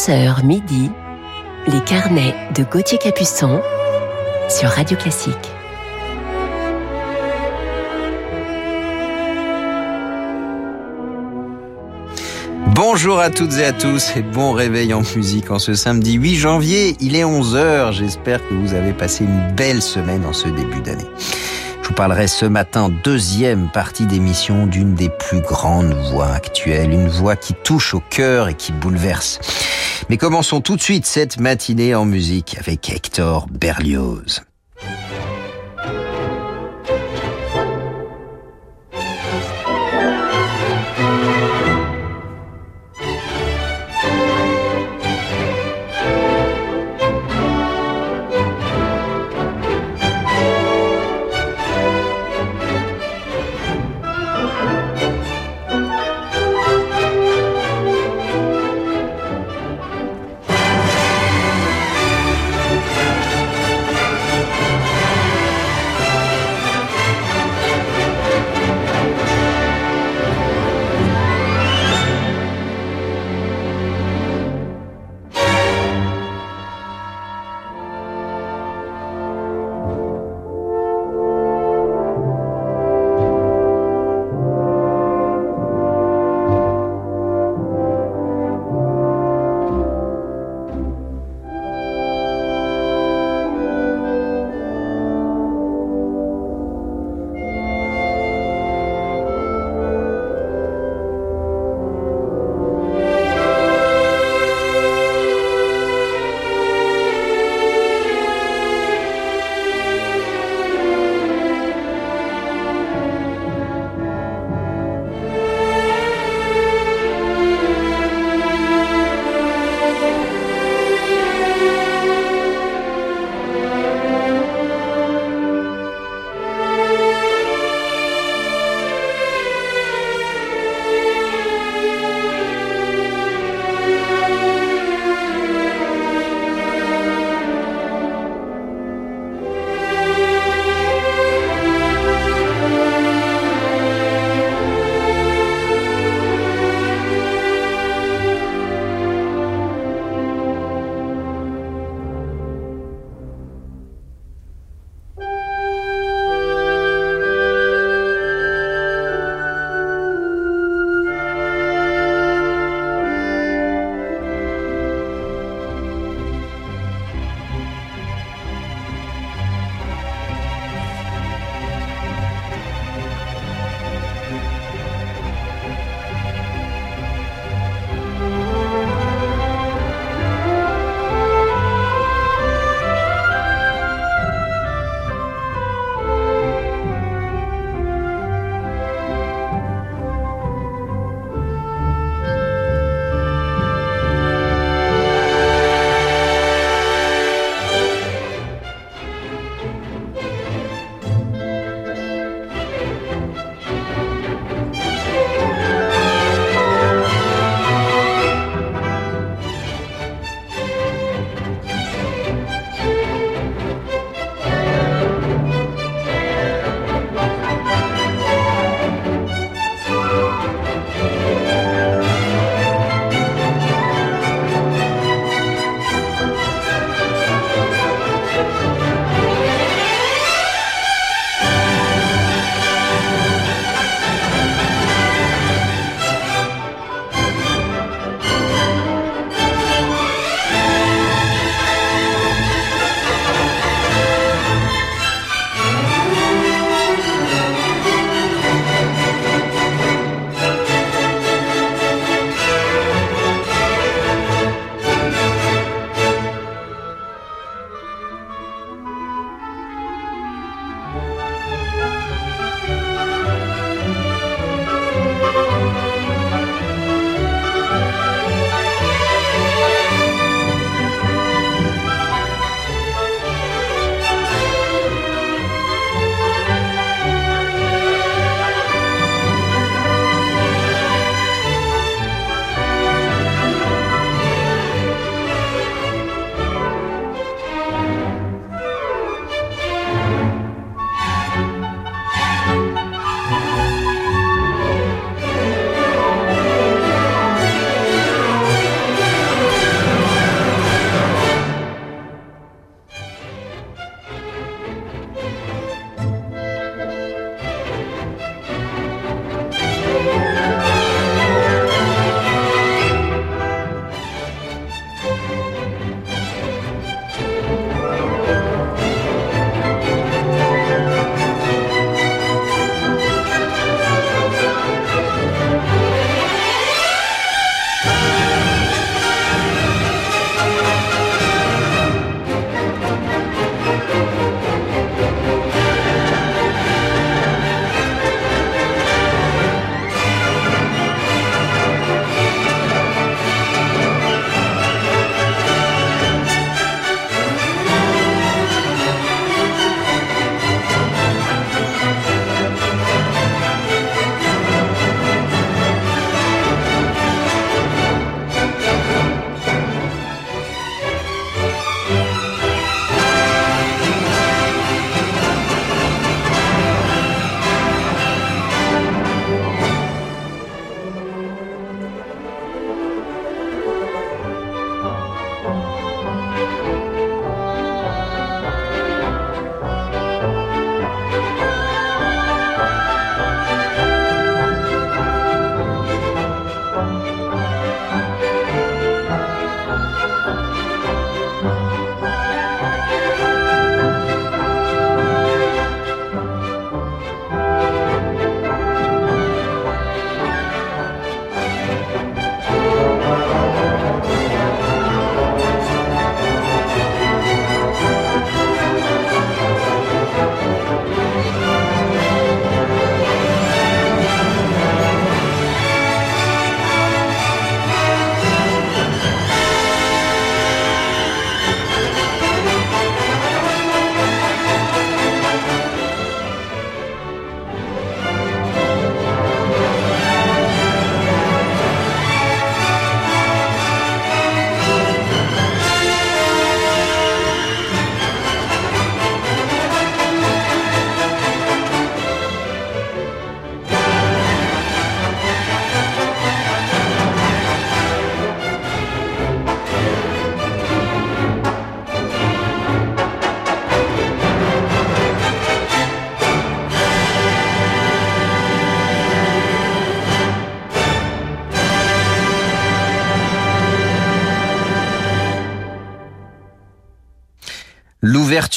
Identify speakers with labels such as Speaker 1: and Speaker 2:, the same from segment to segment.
Speaker 1: 11h midi, les carnets de Gauthier Capuçon sur Radio Classique.
Speaker 2: Bonjour à toutes et à tous et bon réveil en musique en ce samedi 8 janvier. Il est 11h. J'espère que vous avez passé une belle semaine en ce début d'année. Je vous parlerai ce matin, deuxième partie d'émission, d'une des plus grandes voix actuelles, une voix qui touche au cœur et qui bouleverse. Mais commençons tout de suite cette matinée en musique avec Hector Berlioz.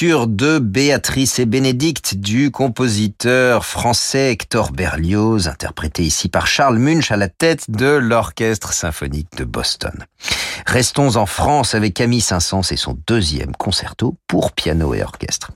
Speaker 2: De Béatrice et Bénédicte du compositeur français Hector Berlioz, interprété ici par Charles Munch à la tête de l'Orchestre symphonique de Boston. Restons en France avec Camille Saint-Saëns et son deuxième concerto pour piano et orchestre.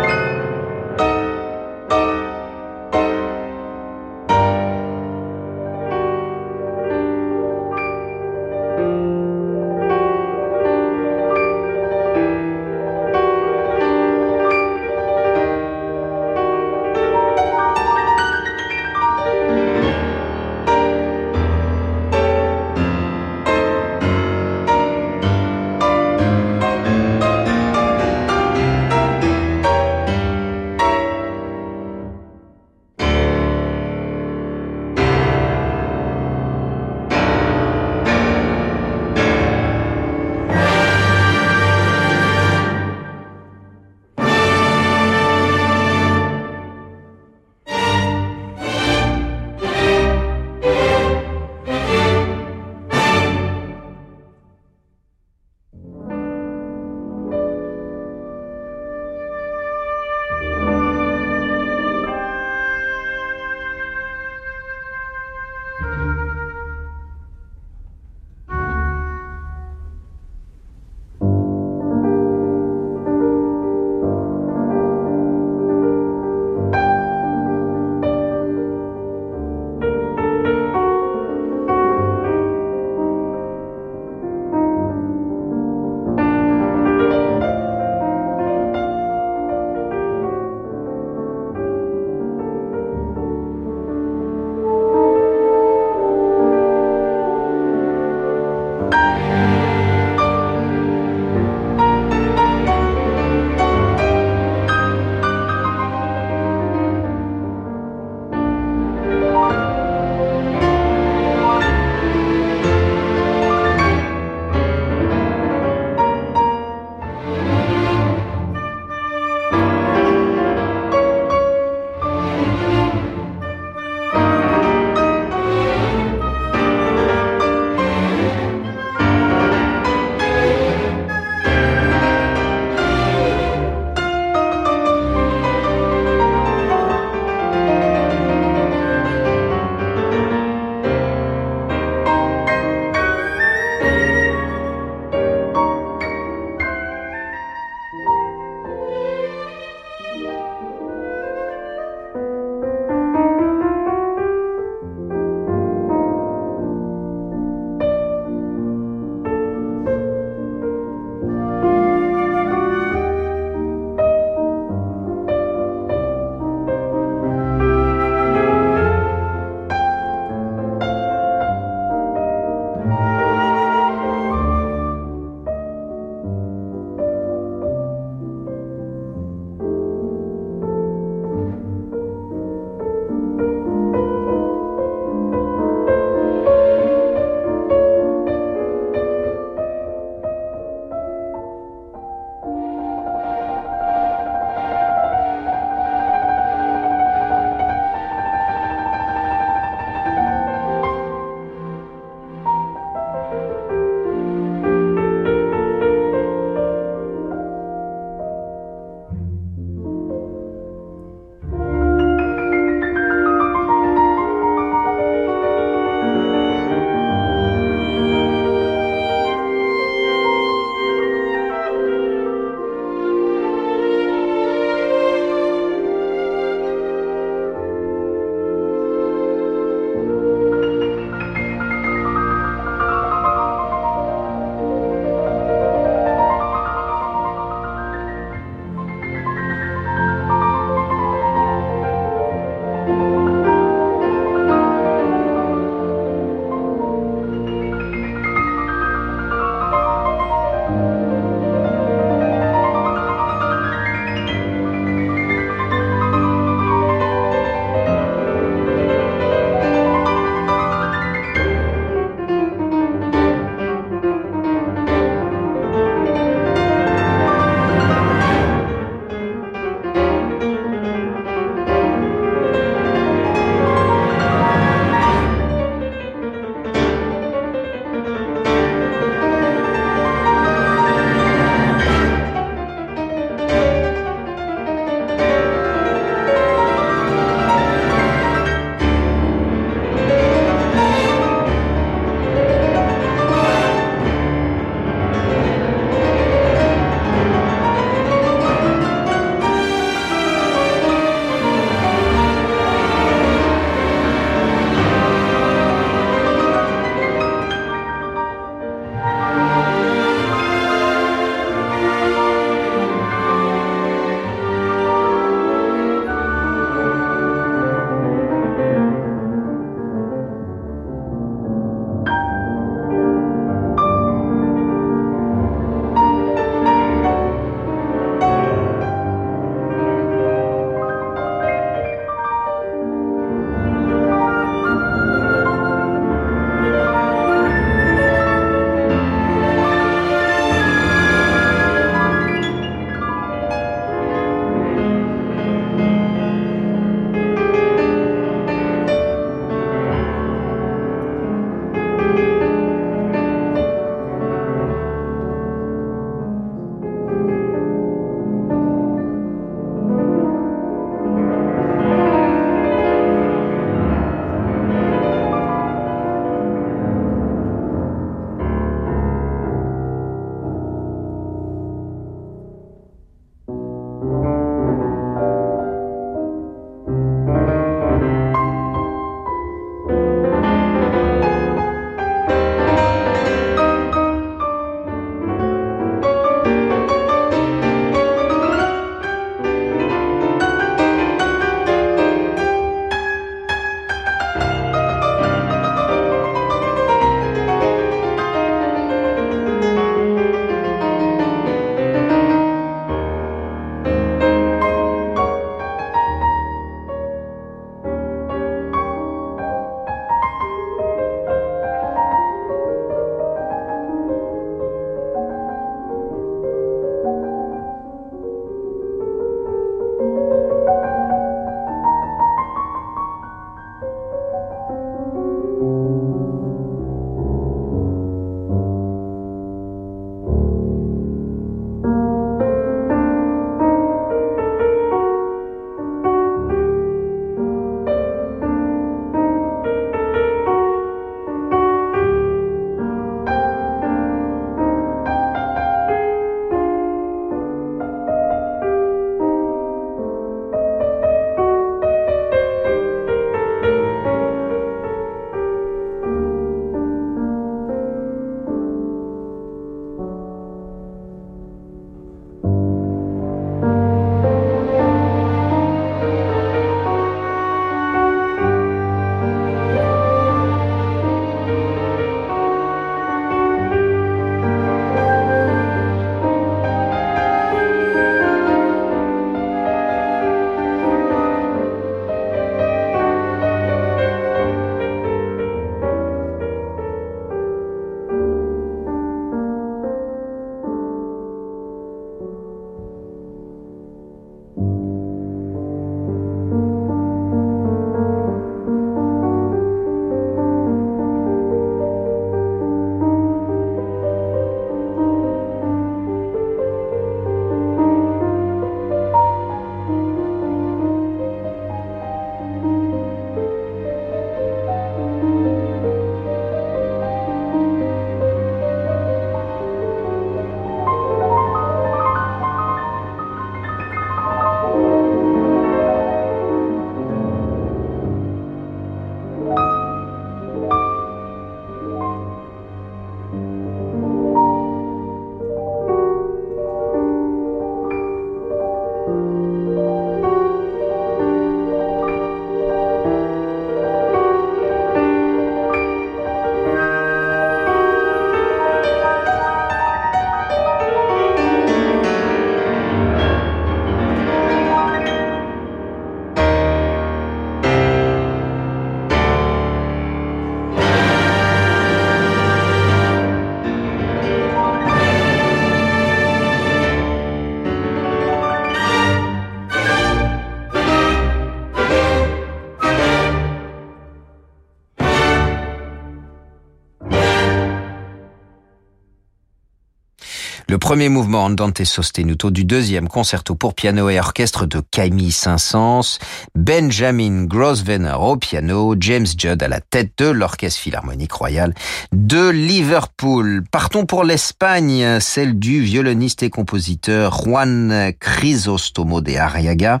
Speaker 2: Premier mouvement Andante sostenuto du deuxième concerto pour piano et orchestre de Camille Saint-Saëns, Benjamin Grosvenor au piano, James Judd à la tête de l'Orchestre Philharmonique Royal de Liverpool. Partons pour l'Espagne, celle du violoniste et compositeur Juan Crisostomo de Arriaga,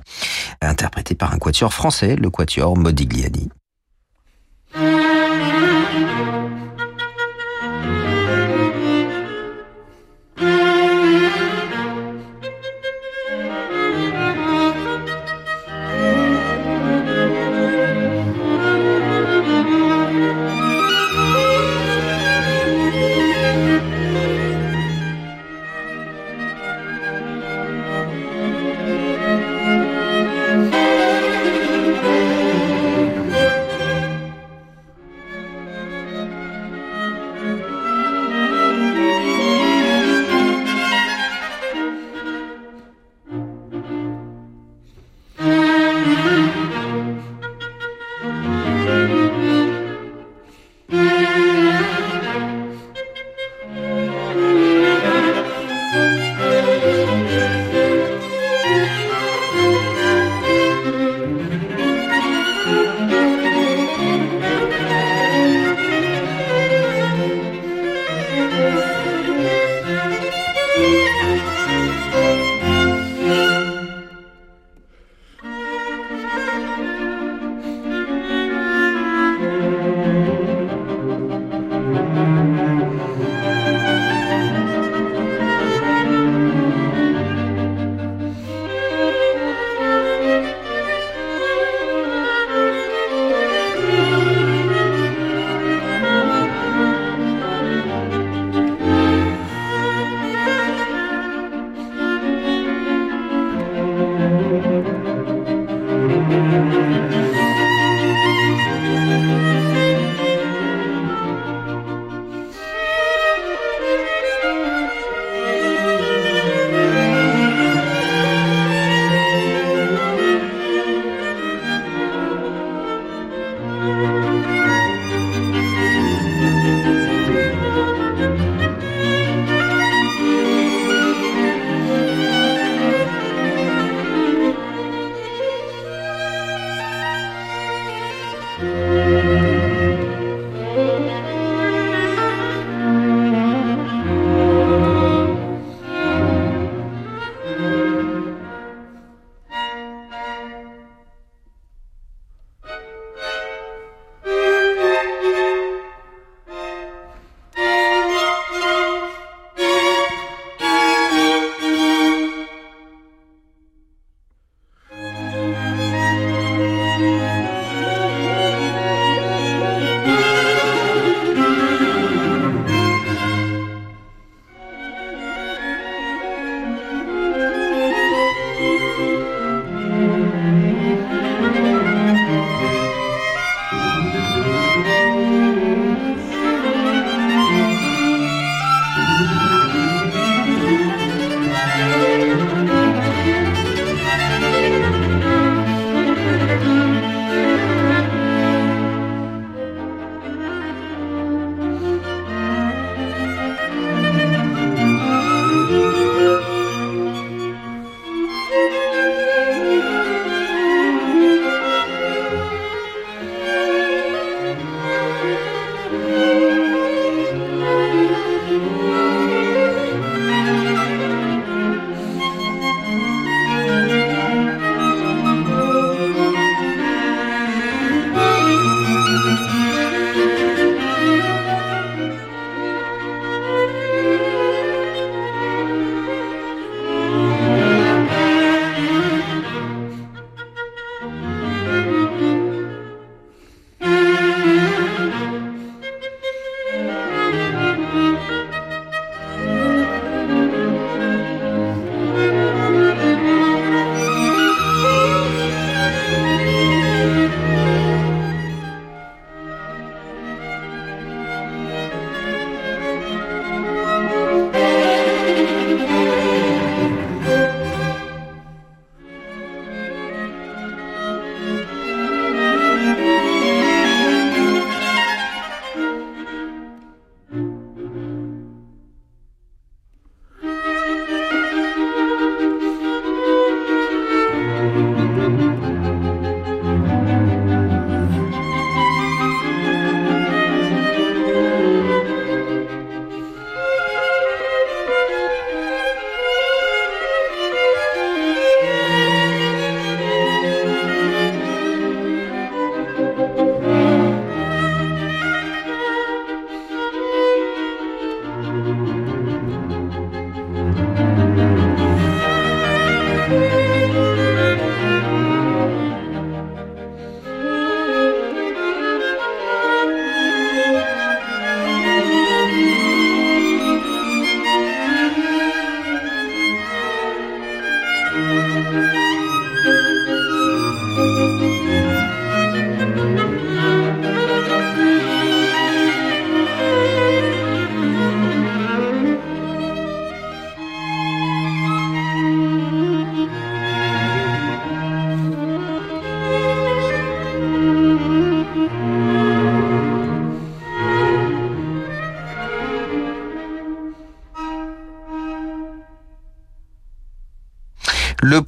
Speaker 2: interprété par un quatuor français, le quatuor Modigliani.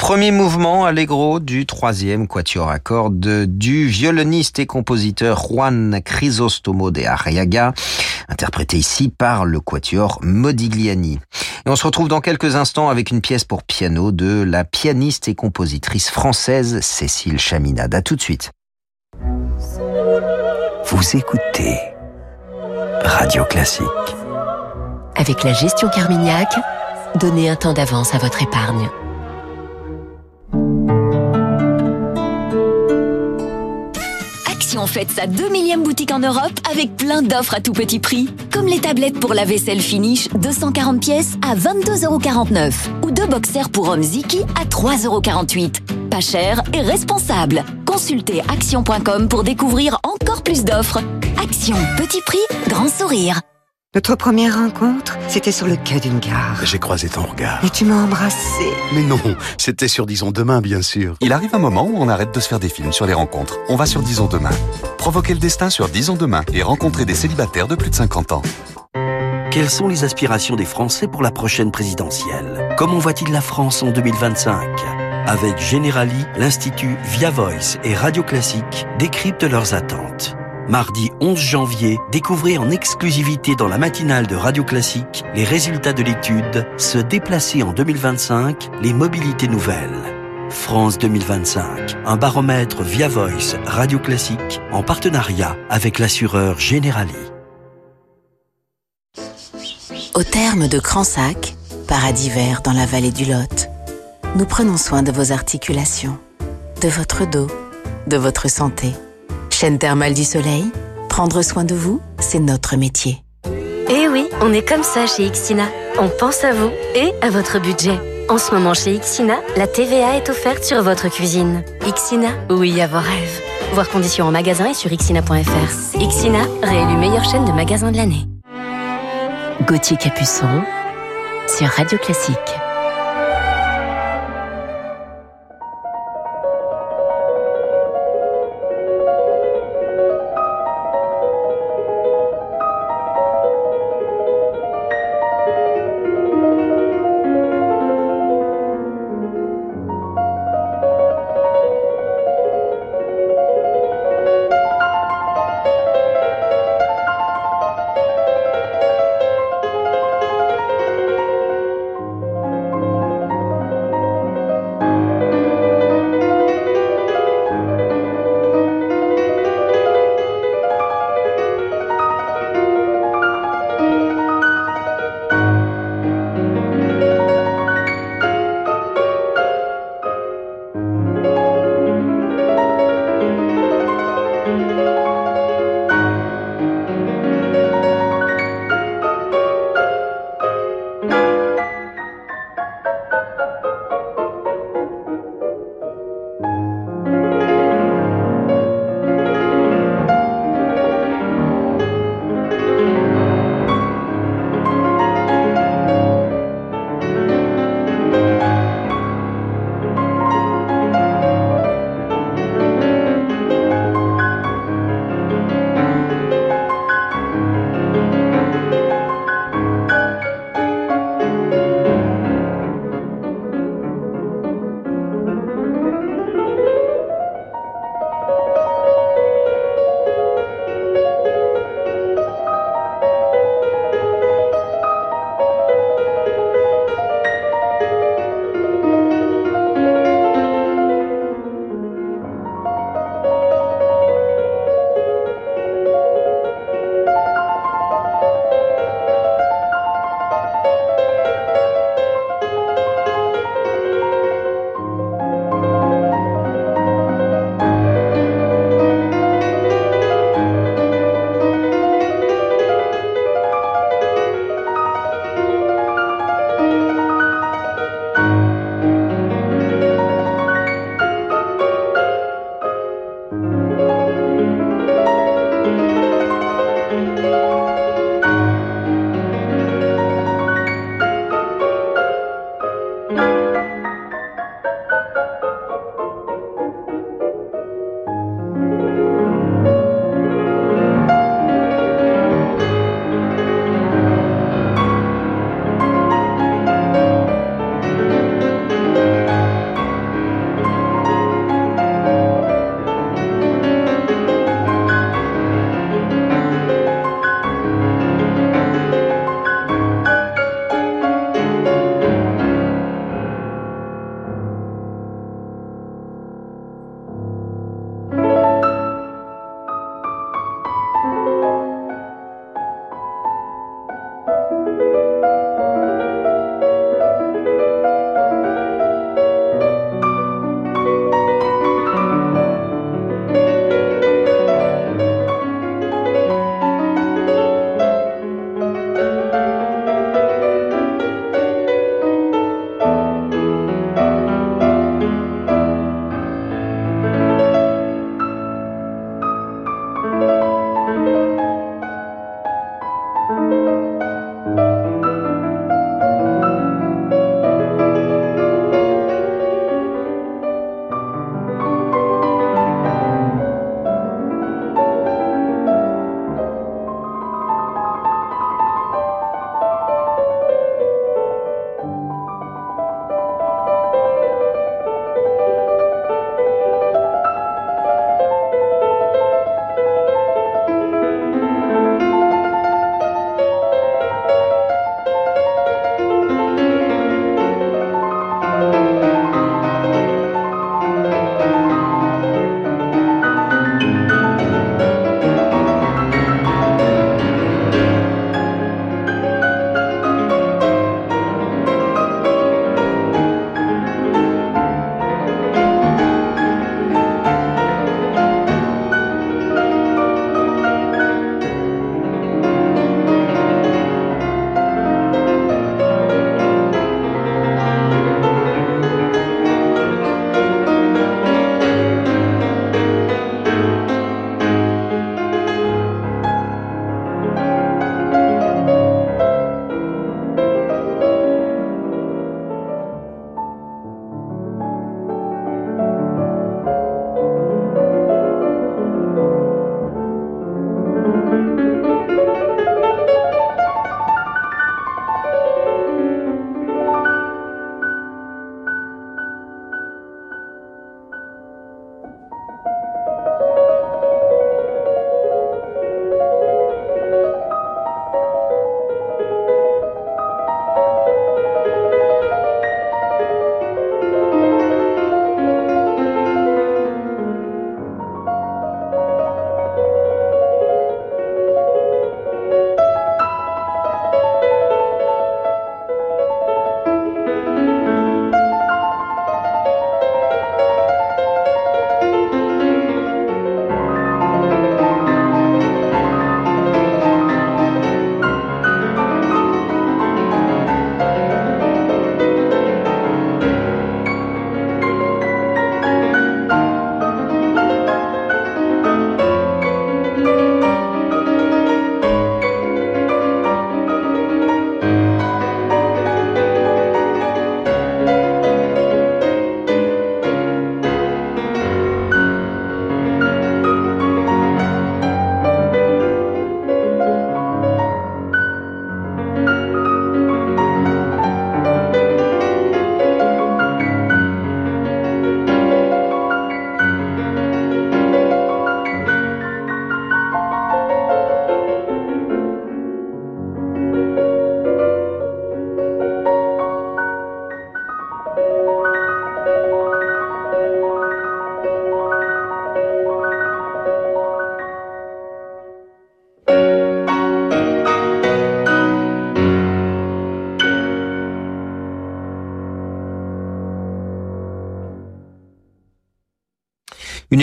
Speaker 2: Premier mouvement allegro du troisième quatuor à cordes du violoniste et compositeur Juan Crisostomo de Arriaga, interprété ici par le quatuor Modigliani. Et on se retrouve dans quelques instants avec une pièce pour piano de la pianiste et compositrice française Cécile Chaminade. À tout de suite.
Speaker 3: Vous écoutez Radio Classique.
Speaker 1: Avec la gestion Carmignac, donnez un temps d'avance à votre épargne.
Speaker 4: Action fête sa 2 millième boutique en Europe avec plein d'offres à tout petit prix. Comme les tablettes pour la vaisselle Finish 240 pièces à 22,49€ ou deux boxers pour hommes Ziki à 3,48€. Pas cher et responsable. Consultez action.com pour découvrir encore plus d'offres. Action, petit prix, grand sourire.
Speaker 5: Notre première rencontre, c'était sur le quai d'une gare.
Speaker 6: J'ai croisé ton regard.
Speaker 5: Et tu m'as embrassé.
Speaker 6: Mais non, c'était sur Disons Demain, bien sûr.
Speaker 7: Il arrive un moment où on arrête de se faire des films sur les rencontres. On va sur Disons Demain. Provoquer le destin sur Disons Demain et rencontrer des célibataires de plus de 50 ans.
Speaker 3: Quelles sont les aspirations des Français pour la prochaine présidentielle? Comment voit-il la France en 2025 Avec Generali, l'Institut Via Voice et Radio Classique décryptent leurs attentes. Mardi 11 janvier, découvrez en exclusivité dans la matinale de Radio Classique les résultats de l'étude Se déplacer en 2025, les mobilités nouvelles. France 2025, un baromètre via Voice Radio Classique en partenariat avec l'assureur Generali.
Speaker 8: Au terme de Cransac, paradis vert dans la vallée du Lot, nous prenons soin de vos articulations, de votre dos, de votre santé. Chaîne thermale du soleil, prendre soin de vous, c'est notre métier.
Speaker 9: Eh oui, on est comme ça chez Ixina. On pense à vous et à votre budget. En ce moment chez Ixina, la TVA est offerte sur votre cuisine. Ixina, oui à vos rêves. Voir conditions en magasin et sur ixina.fr. Ixina, réélu meilleure chaîne de magasins de l'année.
Speaker 1: Gauthier Capuçon sur Radio Classique.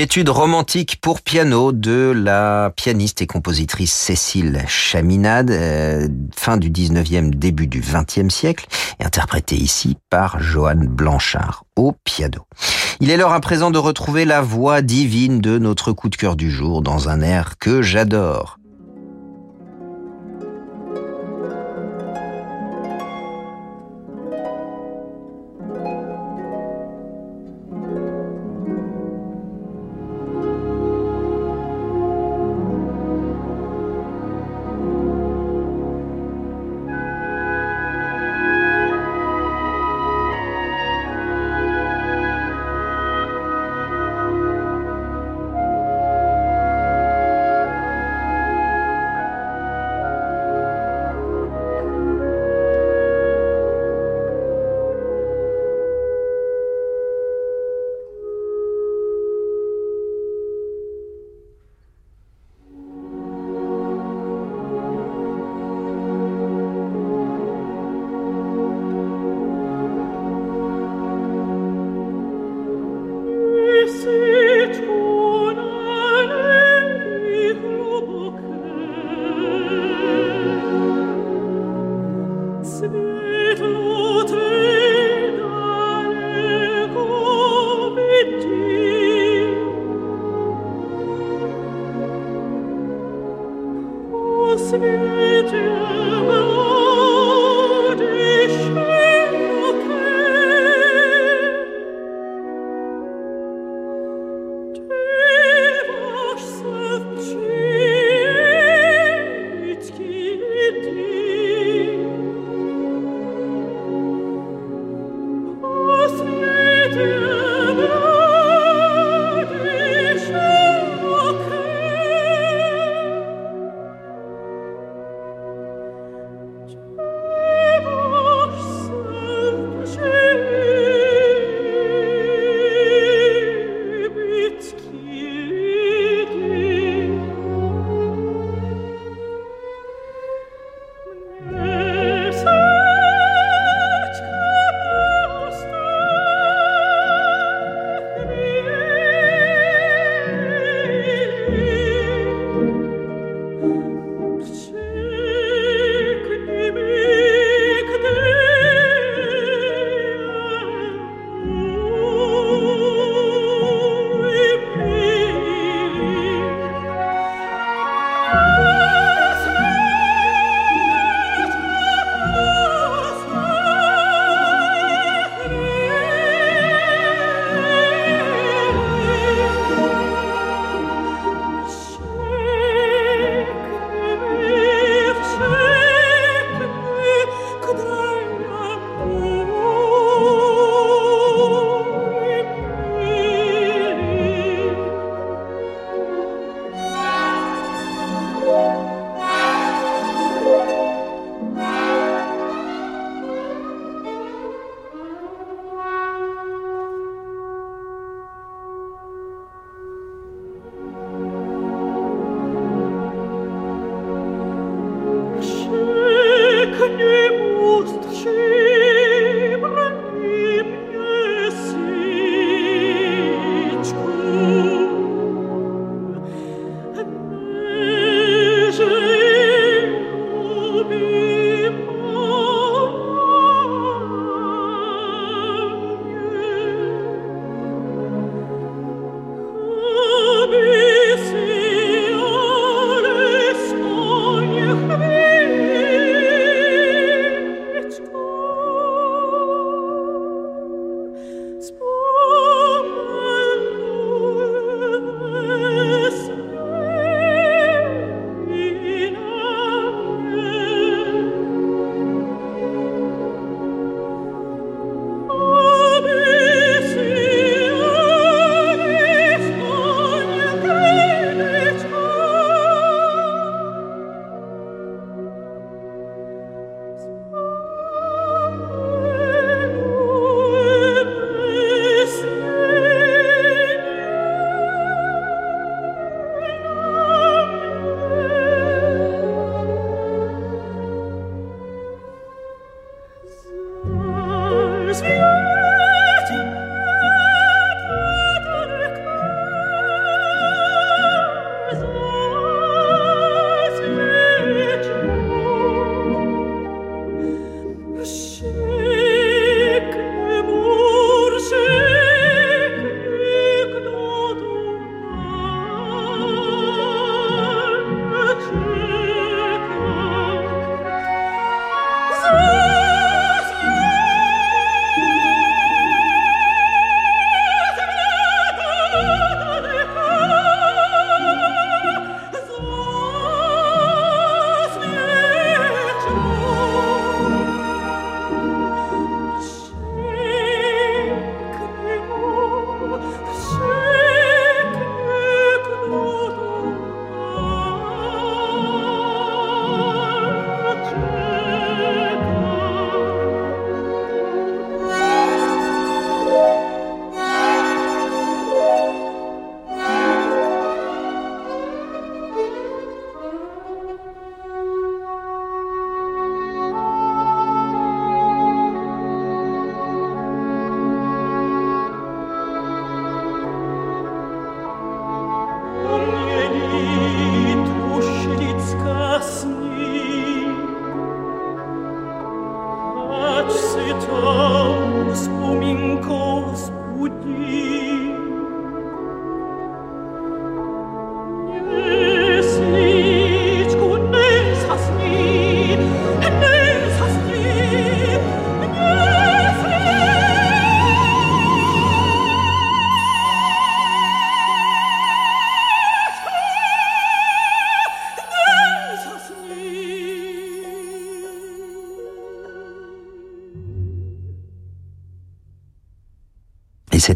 Speaker 2: Étude romantique pour piano de la pianiste et compositrice Cécile Chaminade, euh, fin du 19e, début du 20e siècle, interprétée ici par Johanne Blanchard au piano. Il est l'heure à présent de retrouver la voix divine de notre coup de cœur du jour dans un air que j'adore.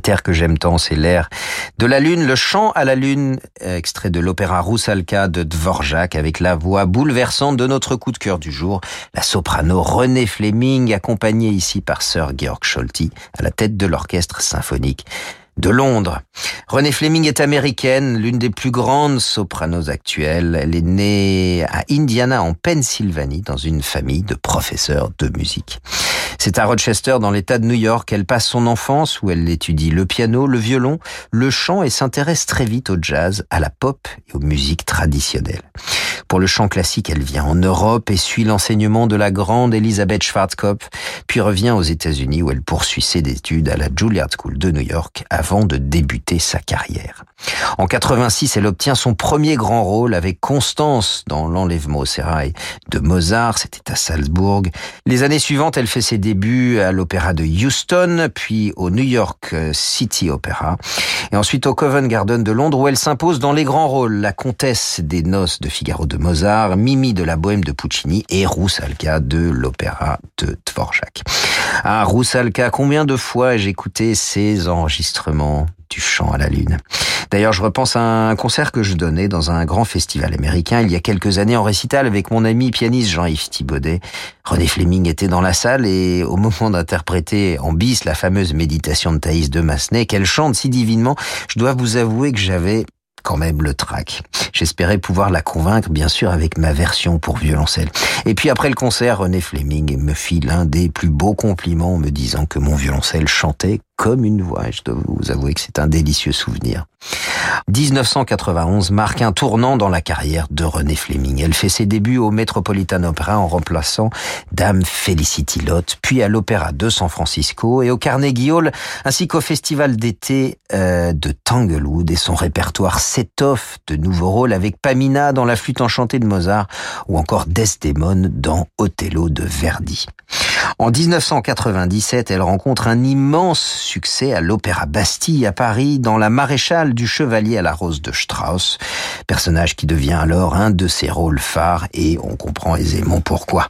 Speaker 2: Air que j'aime tant, c'est l'air de la lune, le chant à la lune, extrait de l'opéra Roussalka de Dvorak avec la voix bouleversante de notre coup de cœur du jour, la soprano Renée Fleming, accompagnée ici par Sir Georg Scholti à la tête de l'orchestre symphonique de Londres. Renée Fleming est américaine, l'une des plus grandes sopranos actuelles. Elle est née à Indiana, en Pennsylvanie, dans une famille de professeurs de musique. C'est à Rochester, dans l'État de New York, qu'elle passe son enfance, où elle étudie le piano, le violon, le chant et s'intéresse très vite au jazz, à la pop et aux musiques traditionnelles. Pour le chant classique, elle vient en Europe et suit l'enseignement de la grande Elizabeth Schwarzkopf, puis revient aux États-Unis où elle poursuit ses études à la Juilliard School de New York avant de débuter sa carrière. En 86, elle obtient son premier grand rôle avec Constance dans L'enlèvement au sérail de Mozart, c'était à Salzbourg. Les années suivantes, elle fait ses débuts à l'opéra de Houston, puis au New York City Opera, et ensuite au Covent Garden de Londres où elle s'impose dans les grands rôles, la comtesse des noces de Figaro de Mozart, Mimi de la Bohème de Puccini et Roussalka de l'opéra de Dvorak. Ah, Roussalka, combien de fois j'ai écouté ces enregistrements du chant à la lune? D'ailleurs, je repense à un concert que je donnais dans un grand festival américain il y a quelques années en récital avec mon ami pianiste Jean-Yves Thibaudet. René Fleming était dans la salle et au moment d'interpréter en bis la fameuse méditation de Thaïs de Massenet, qu'elle chante si divinement, je dois vous avouer que j'avais quand même le trac. J'espérais pouvoir la convaincre, bien sûr, avec ma version pour violoncelle. Et puis après le concert, René Fleming me fit l'un des plus beaux compliments en me disant que mon violoncelle chantait comme une voix. Je dois vous avouer que c'est un délicieux souvenir. 1991 marque un tournant dans la carrière de René Fleming. Elle fait ses débuts au Metropolitan Opera en remplaçant Dame Felicity Lott, puis à l'Opéra de San Francisco et au Carnegie Hall, ainsi qu'au Festival d'été euh, de Tanglewood et son répertoire s'étoffe de nouveaux rôles avec Pamina dans La flûte enchantée de Mozart ou encore Desdemone dans Othello de Verdi. En 1997, elle rencontre un immense succès à l'Opéra Bastille à Paris dans La Maréchale du Chevalier à la Rose de Strauss, personnage qui devient alors un de ses rôles phares et on comprend aisément pourquoi.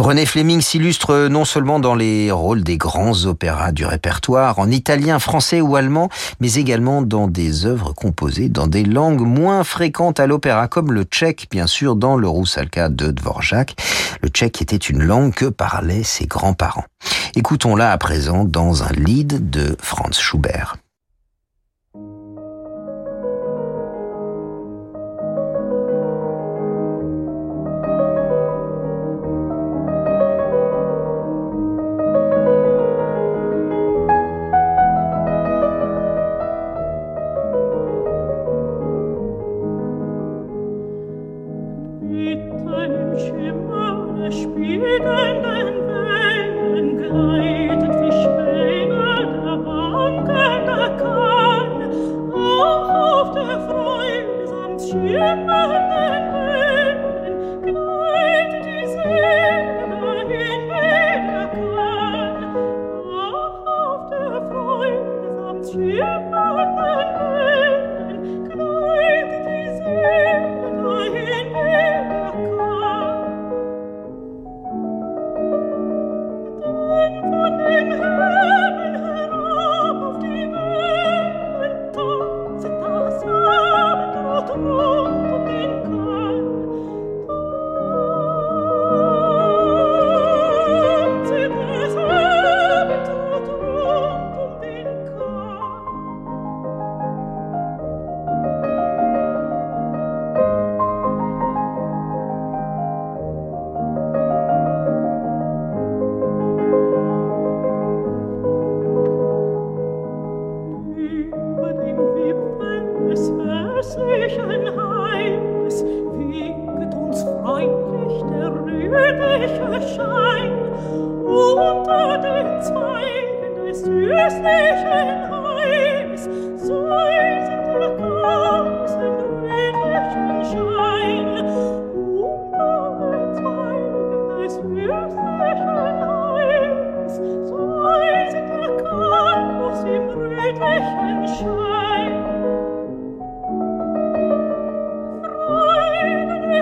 Speaker 2: René Fleming s'illustre non seulement dans les rôles des grands opéras du répertoire, en italien, français ou allemand, mais également dans des œuvres composées dans des langues moins fréquentes à l'opéra, comme le tchèque, bien sûr, dans le Roussalka de Dvorak. Le tchèque était une langue que parlaient ses grands-parents. Écoutons-la à présent dans un lead de Franz Schubert. שפינטן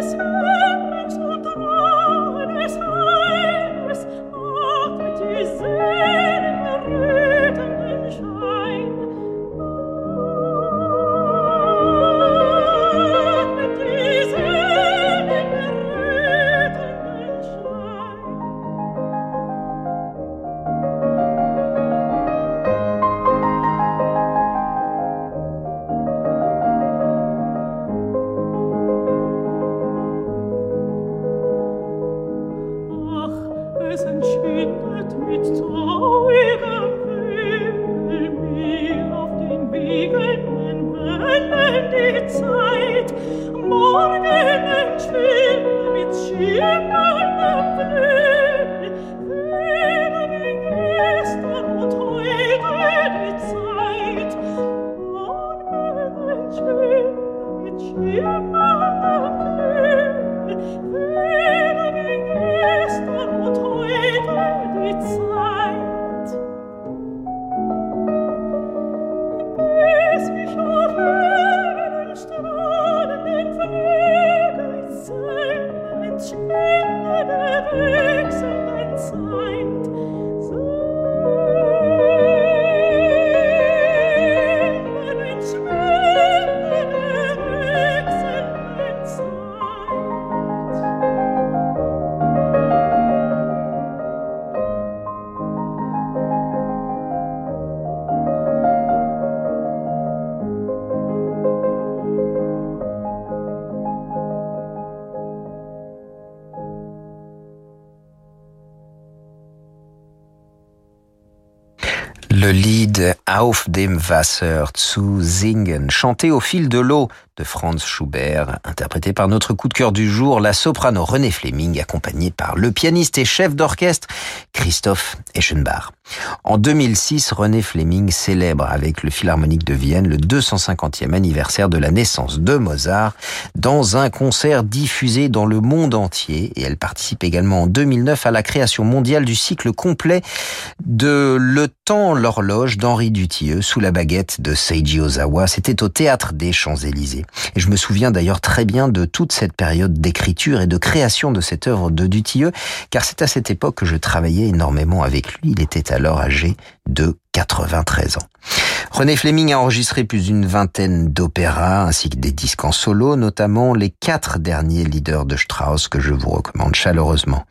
Speaker 2: Christmas. Le lied Auf dem Wasser zu singen, chanté au fil de l'eau de Franz Schubert, interprété par notre coup de cœur du jour, la soprano René Fleming, accompagnée par le pianiste et chef d'orchestre Christoph Eschenbach. En 2006, René Fleming célèbre avec le Philharmonique de Vienne le 250e anniversaire de la naissance de Mozart dans un concert diffusé dans le monde entier et elle participe également en 2009 à la création mondiale du cycle complet de Le temps, l'horloge d'Henri Dutilleux sous la baguette de Seiji Ozawa. C'était au théâtre des Champs-Élysées. Et je me souviens d'ailleurs très bien de toute cette période d'écriture et de création de cette œuvre de Dutilleux, car c'est à cette époque que je travaillais énormément avec lui. Il était alors âgé de 93 ans. René Fleming a enregistré plus d'une vingtaine d'opéras ainsi que des disques en solo, notamment les quatre derniers leaders de Strauss que je vous recommande chaleureusement.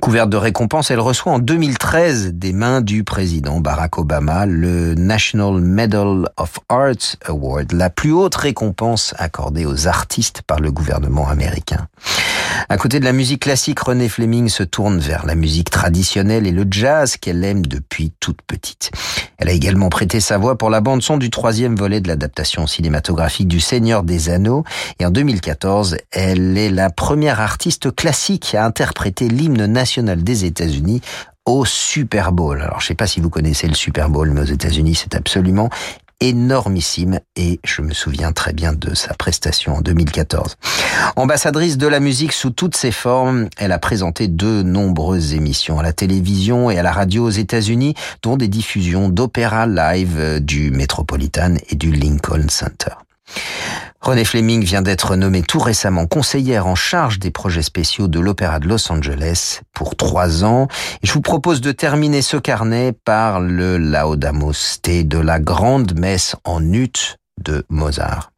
Speaker 2: Couverte de récompenses, elle reçoit en 2013 des mains du président Barack Obama le National Medal of Arts Award, la plus haute récompense accordée aux artistes par le gouvernement américain. À côté de la musique classique, René Fleming se tourne vers la musique traditionnelle et le jazz qu'elle aime depuis toute petite. Elle a également prêté sa voix pour la bande-son du troisième volet de l'adaptation cinématographique du Seigneur des Anneaux. Et en 2014, elle est la première artiste classique à interpréter l'hymne national des États-Unis au Super Bowl. Alors, je sais pas si vous connaissez le Super Bowl, mais aux États-Unis, c'est absolument énormissime et je me souviens très bien de sa prestation en 2014. Ambassadrice de la musique sous toutes ses formes, elle a présenté de nombreuses émissions à la télévision et à la radio aux États-Unis, dont des diffusions d'opéra live du Metropolitan et du Lincoln Center. René Fleming vient d'être nommée tout récemment conseillère en charge des projets spéciaux de l'Opéra de Los Angeles pour trois ans. Et je vous propose de terminer ce carnet par le Laudamus Te de la grande messe en ut de Mozart.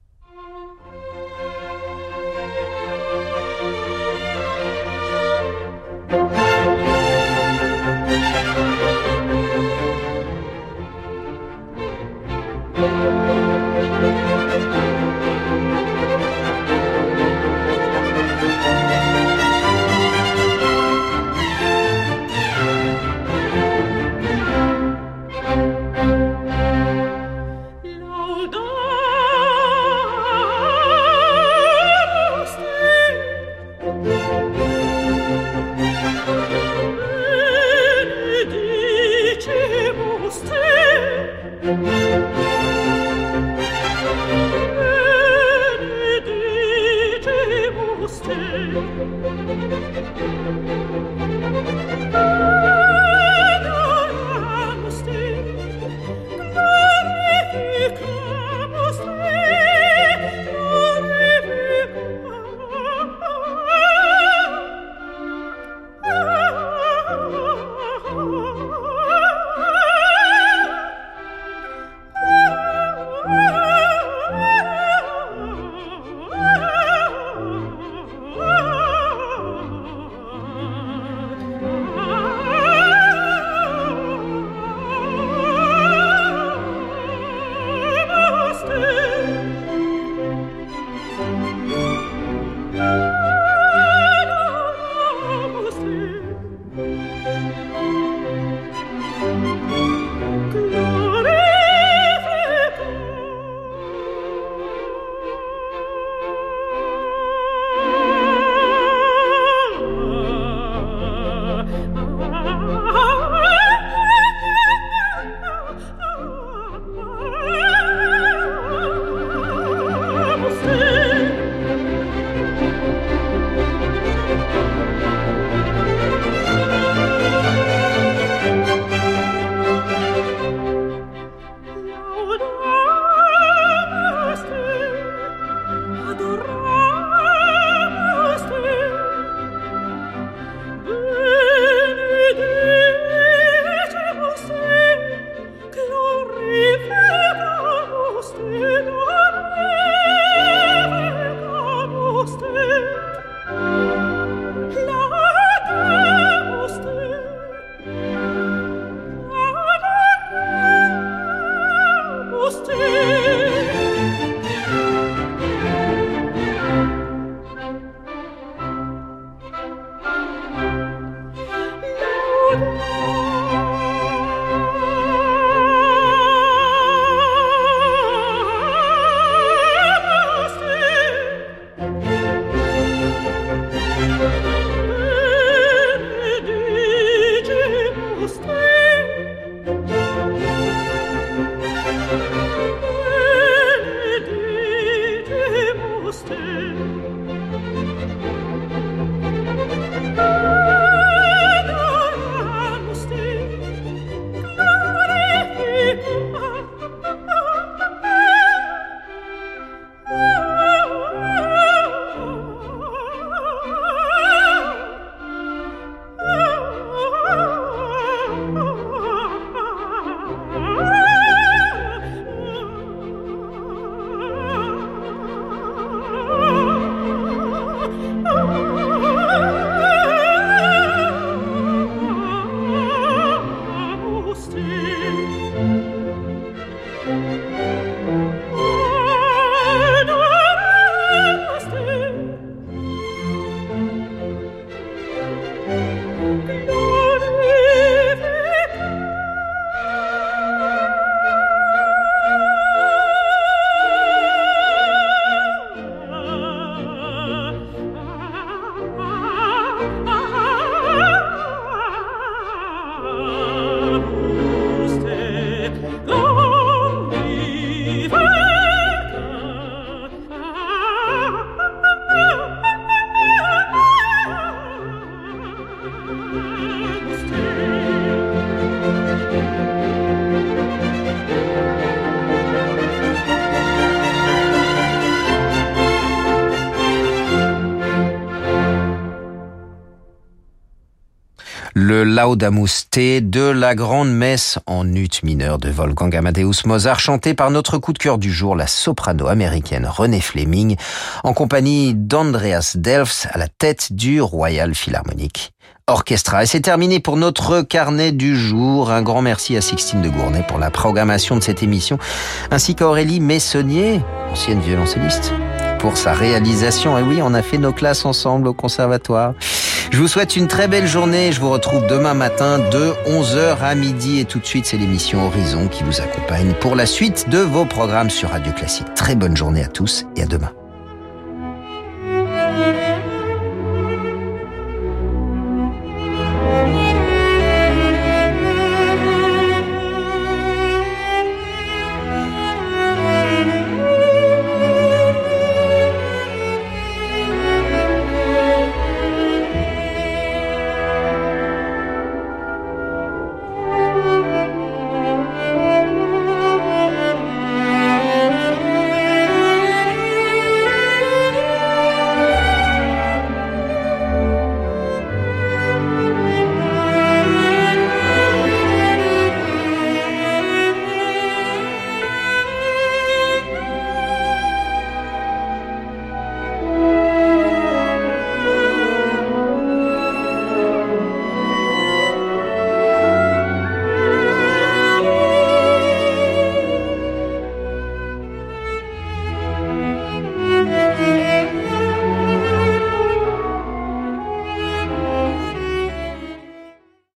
Speaker 2: Le Laudamus Te de la grande messe en ut mineur de Wolfgang Amadeus Mozart, chanté par notre coup de cœur du jour, la soprano américaine Renée Fleming, en compagnie d'Andreas Delfs à la tête du Royal Philharmonic Orchestra. Et c'est terminé pour notre carnet du jour. Un grand merci à Sixtine de Gournay pour la programmation de cette émission, ainsi qu'à Aurélie Messonnier, ancienne violoncelliste, pour sa réalisation. Et oui, on a fait nos classes ensemble au conservatoire. Je vous souhaite une très belle journée. Je vous retrouve demain matin de 11h à midi. Et tout de suite, c'est l'émission Horizon qui vous accompagne pour la suite de vos programmes sur Radio Classique. Très bonne journée à tous et à demain.